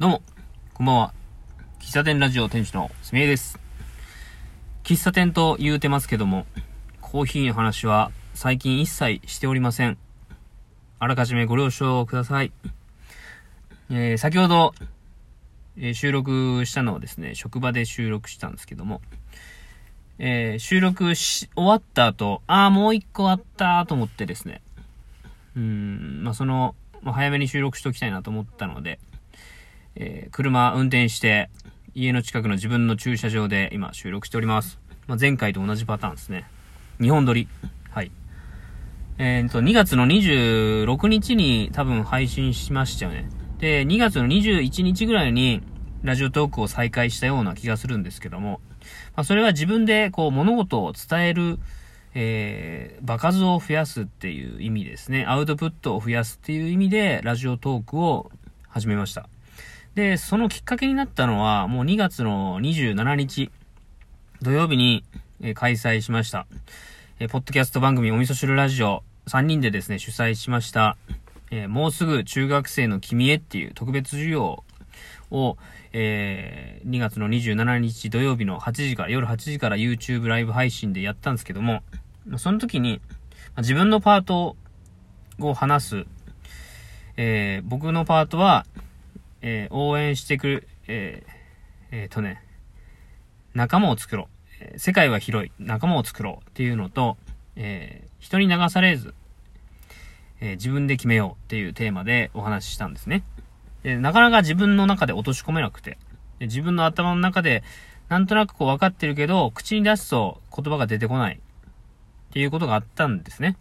どうも、こんばんは。喫茶店ラジオ店主のすみえです。喫茶店と言うてますけども、コーヒーの話は最近一切しておりません。あらかじめご了承ください。えー、先ほど、えー収録したのをですね、職場で収録したんですけども、えー収録し、終わった後、ああ、もう一個あったと思ってですね、うん、まあ、その、まあ、早めに収録しておきたいなと思ったので、えー車運転して、家の近くの自分の駐車場で今収録しております。まあ、前回と同じパターンですね。2本撮り。はい。えー、と、2月の26日に多分配信しましたよね。で、2月の21日ぐらいにラジオトークを再開したような気がするんですけども、まあ、それは自分でこう物事を伝える、えー、場数を増やすっていう意味ですね。アウトプットを増やすっていう意味でラジオトークを始めました。で、そのきっかけになったのは、もう2月の27日、土曜日に、え開催しました。えーポッドキャスト番組お味噌汁ラジオ3人でですね、主催しました、えーもうすぐ中学生の君へっていう特別授業を、えー2月の27日土曜日の8時から、夜8時から YouTube ライブ配信でやったんですけども、その時に、ま自分のパートを話す、え僕のパートは、えー応援してくる、えーえーとね、仲間を作ろう。え世界は広い。仲間を作ろうっていうのと、えー人に流されず、えー自分で決めようっていうテーマでお話ししたんですね。でなかなか自分の中で落とし込めなくて、自分の頭の中でなんとなくこう分かってるけど、口に出すと言葉が出てこないっていうことがあったんですね。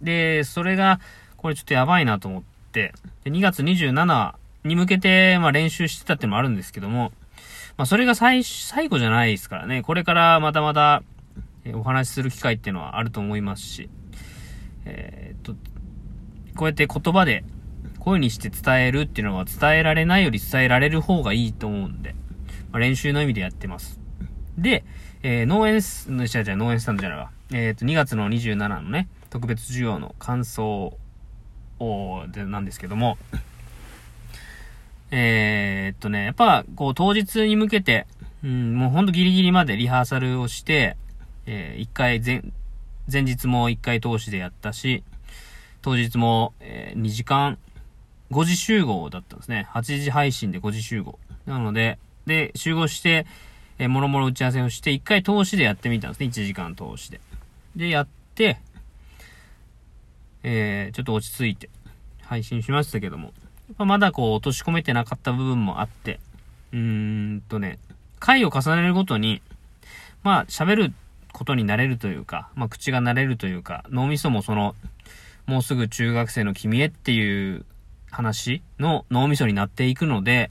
で、それが、これちょっとやばいなと思って、で2月27に向けて、まあ練習してたっていうのもあるんですけども、まあそれが最、最後じゃないですからね。これからまたまた、えお話しする機会っていうのはあると思いますし、えーっと、こうやって言葉で声にして伝えるっていうのは伝えられないより伝えられる方がいいと思うんで、まあ、練習の意味でやってます。で、えー農園ス、の、じゃじゃ農園スタンドじゃないわ。えーっと、2月の27のね、特別授業の感想を、で、なんですけども、えーっとね、やっぱ、こう、当日に向けて、うん、もうほんとギリギリまでリハーサルをして、えー一回前、前日も一回通しでやったし、当日も、え2時間、5時集合だったんですね。8時配信で5時集合。なので、で、集合して、えーもろもろ打ち合わせをして、一回通しでやってみたんですね。1時間通しで。で、やって、えーちょっと落ち着いて、配信しましたけども、まだこう落とし込めてなかった部分もあって、うーんとね、回を重ねるごとに、まあ喋ることになれるというか、まあ口が慣れるというか、脳みそもその、もうすぐ中学生の君へっていう話の脳みそになっていくので、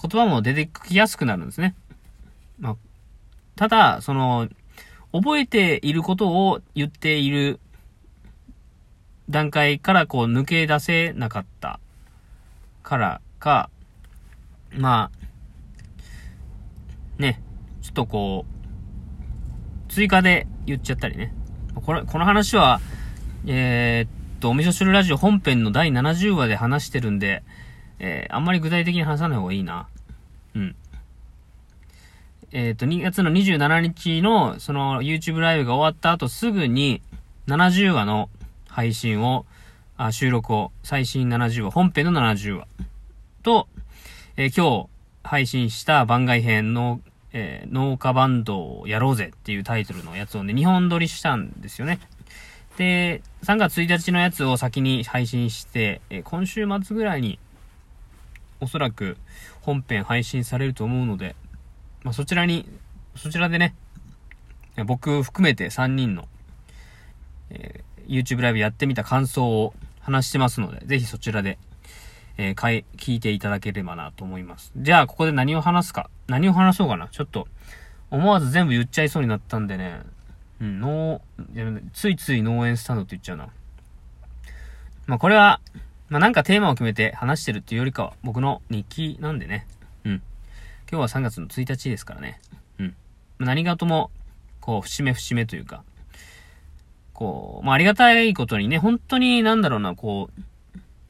言葉も出てきやすくなるんですね。まあ、ただ、その、覚えていることを言っている段階からこう抜け出せなかったからか、まあ、ね、ちょっとこう、追加で言っちゃったりね。これ、この話は、えーっと、お味噌汁ラジオ本編の第70話で話してるんで、えーあんまり具体的に話さない方がいいな。うん。えーっと、2月の27日の、その、YouTube ライブが終わった後すぐに、70話の配信を、あ収録を、最新70話、本編の70話と、えー今日配信した番外編の、えー農家バンドをやろうぜっていうタイトルのやつをね、2本撮りしたんですよね。で、3月1日のやつを先に配信して、えー今週末ぐらいに、おそらく本編配信されると思うので、まあ、そちらに、そちらでね、僕含めて3人の、えー YouTube ライブやってみた感想を話してますので、ぜひそちらで、えーかい、聞いていただければなと思います。じゃあ、ここで何を話すか。何を話そうかな。ちょっと、思わず全部言っちゃいそうになったんでね、うん、農、ついつい農園スタンドって言っちゃうな。まあ、これは、まあ、なんかテーマを決めて話してるっていうよりかは、僕の日記なんでね。うん。今日は3月の1日ですからね。うん。まあ何事も、こう、節目節目というか、こう、まあ、ありがたいことにね、本当になんだろうな、こう、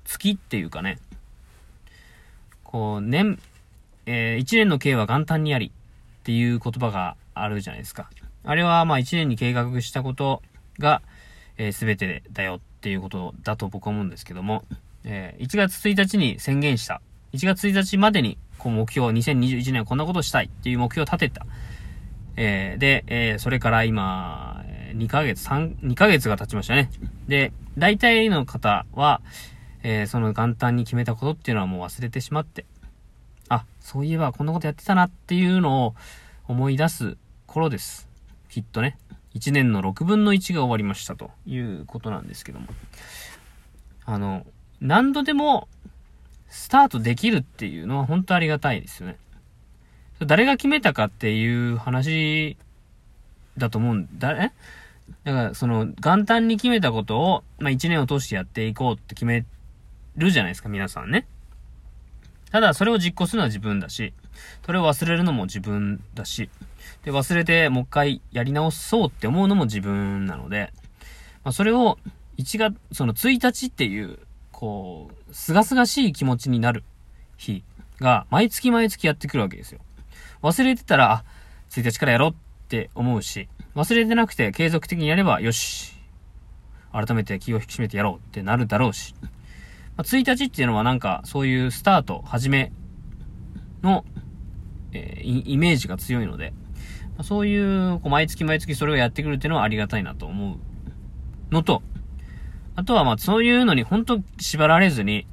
月っていうかね、こう、年、えー、一年の計は元旦にありっていう言葉があるじゃないですか。あれはまあ一年に計画したことが、えー、全てだよっていうことだと僕は思うんですけども、えー、1月1日に宣言した。1月1日までに、こう目標、2021年はこんなことしたいっていう目標を立てた。えー、で、えー、それから今、2ヶ月、3、2ヶ月が経ちましたね。で、大体の方は、えー、その元旦に決めたことっていうのはもう忘れてしまって、あ、そういえばこんなことやってたなっていうのを思い出す頃です。きっとね。1年の6分の1が終わりましたということなんですけども。あの、何度でもスタートできるっていうのは本当ありがたいですよね。誰が決めたかっていう話だと思うんだ、えだから、その、元旦に決めたことを、まあ、一年を通してやっていこうって決めるじゃないですか、皆さんね。ただ、それを実行するのは自分だし、それを忘れるのも自分だし、で、忘れてもう一回やり直そうって思うのも自分なので、まあ、それを、1月、その1日っていう、こう、すがすがしい気持ちになる日が、毎月毎月やってくるわけですよ。忘れてたら、あ、1日からやろうって思うし、忘れてなくて継続的にやれば、よし。改めて気を引き締めてやろうってなるだろうし。まあ、1日っていうのはなんか、そういうスタート、始めの、えー、イメージが強いので、まあ、そういう、こう、毎月毎月それをやってくるっていうのはありがたいなと思うのと、あとはまあ、そういうのに本当縛られずに、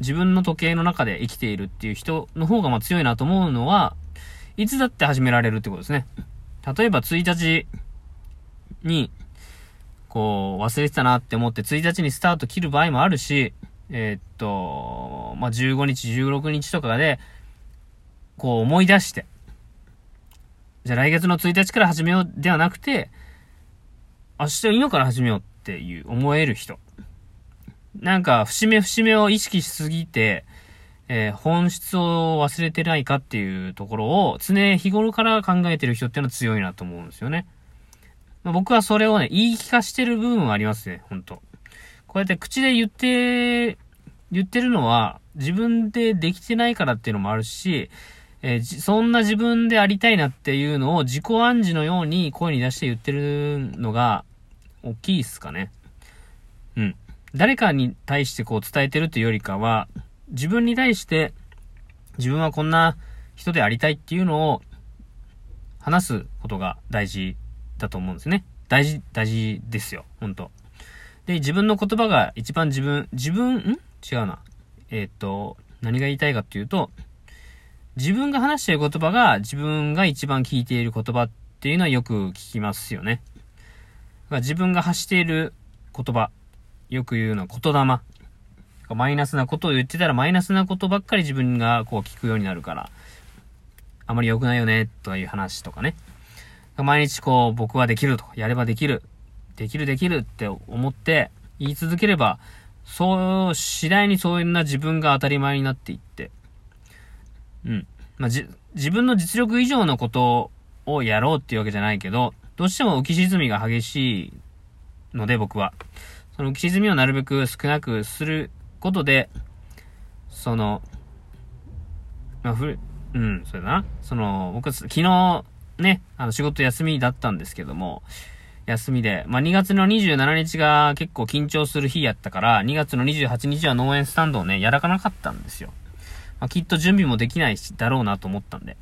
自分の時計の中で生きているっていう人の方がまあ強いなと思うのは、いつだって始められるってことですね。例えば1日に、こう、忘れてたなって思って1日にスタート切る場合もあるし、えー、っと、まあ、15日、16日とかで、こう思い出して、じゃあ来月の1日から始めようではなくて、明日いいのから始めようっていう思える人。なんか、節目節目を意識しすぎて、えー、本質を忘れてないかっていうところを常日頃から考えてる人っていうのは強いなと思うんですよね。まあ、僕はそれをね、言い聞かしてる部分はありますね、ほんと。こうやって口で言って、言ってるのは自分でできてないからっていうのもあるし、えー、そんな自分でありたいなっていうのを自己暗示のように声に出して言ってるのが大きいっすかね。うん。誰かに対してこう伝えてるというよりかは、自分に対して、自分はこんな人でありたいっていうのを話すことが大事だと思うんですね。大事、大事ですよ。本当で、自分の言葉が一番自分、自分、ん？違うな。えー、っと、何が言いたいかっていうと、自分が話している言葉が自分が一番聞いている言葉っていうのはよく聞きますよね。自分が発している言葉、よく言うのは言霊。マイナスなことを言ってたらマイナスなことばっかり自分がこう聞くようになるから、あまり良くないよね、という話とかね。毎日こう、僕はできるとか、やればできる、できるできるって思って言い続ければ、そう、次第にそういうな自分が当たり前になっていって、うん。まあ、じ、自分の実力以上のことをやろうっていうわけじゃないけど、どうしても浮き沈みが激しいので僕は。その浮き沈みをなるべく少なくすることで、その、まあ、ふうん、それな。その、僕、昨日、ね、あの、仕事休みだったんですけども、休みで、まあ、2月の27日が結構緊張する日やったから、2月の28日は農園スタンドをね、やらかなかったんですよ。まあ、きっと準備もできないし、だろうなと思ったんで。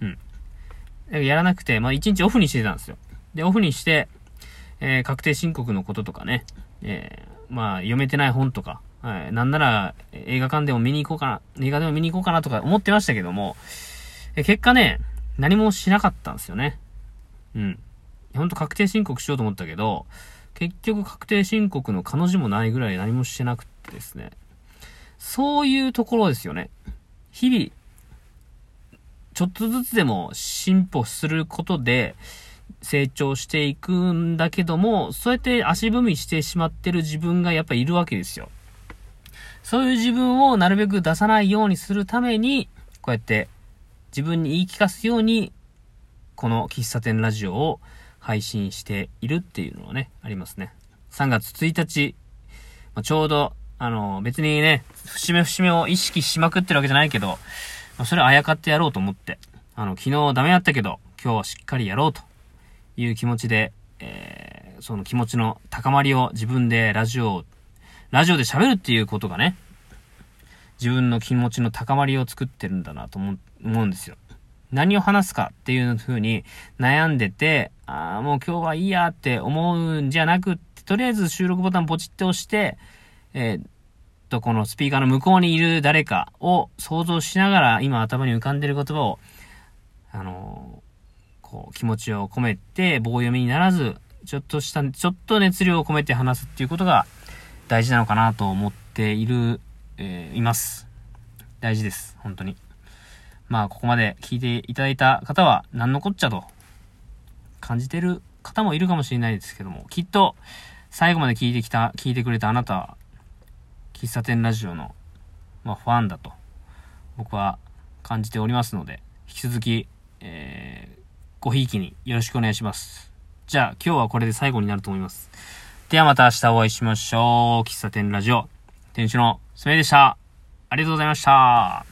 うん。やらなくて、まあ、1日オフにしてたんですよ。で、オフにして、えー、確定申告のこととかね、えー、まあ、読めてない本とか、はい。なんなら、映画館でも見に行こうかな、映画でも見に行こうかなとか思ってましたけども、え結果ね、何もしなかったんですよね。うん。ほんと確定申告しようと思ったけど、結局確定申告の彼女もないぐらい何もしてなくてですね。そういうところですよね。日々、ちょっとずつでも進歩することで、成長していくんだけども、そうやって足踏みしてしまってる自分がやっぱいるわけですよ。そういう自分をなるべく出さないようにするために、こうやって自分に言い聞かすように、この喫茶店ラジオを配信しているっていうのはね、ありますね。3月1日、ま、ちょうど、あの、別にね、節目節目を意識しまくってるわけじゃないけど、まあ、それあやかってやろうと思って、あの、昨日ダメだったけど、今日はしっかりやろうという気持ちで、えー、その気持ちの高まりを自分でラジオを、ラジオで喋るっていうことがね、自分の気持ちの高まりを作ってるんだなと思うんですよ。何を話すかっていう風に悩んでて、ああ、もう今日はいいやって思うんじゃなくって、とりあえず収録ボタンポチって押して、えー、と、このスピーカーの向こうにいる誰かを想像しながら、今頭に浮かんでる言葉を、あのー、こう、気持ちを込めて、棒読みにならず、ちょっとした、ちょっと熱量を込めて話すっていうことが大事なのかなと思っている、えー、います。大事です。本当に。まあ、ここまで聞いていただいた方は、何のこっちゃと感じてる方もいるかもしれないですけども、きっと、最後まで聞いてきた、聞いてくれたあなたは、喫茶店ラジオの、まあ、ファンだと、僕は感じておりますので、引き続き、えー、ごひいきによろしくお願いします。じゃあ、今日はこれで最後になると思います。ではまた明日お会いしましょう。喫茶店ラジオ、店主のすめでした。ありがとうございました。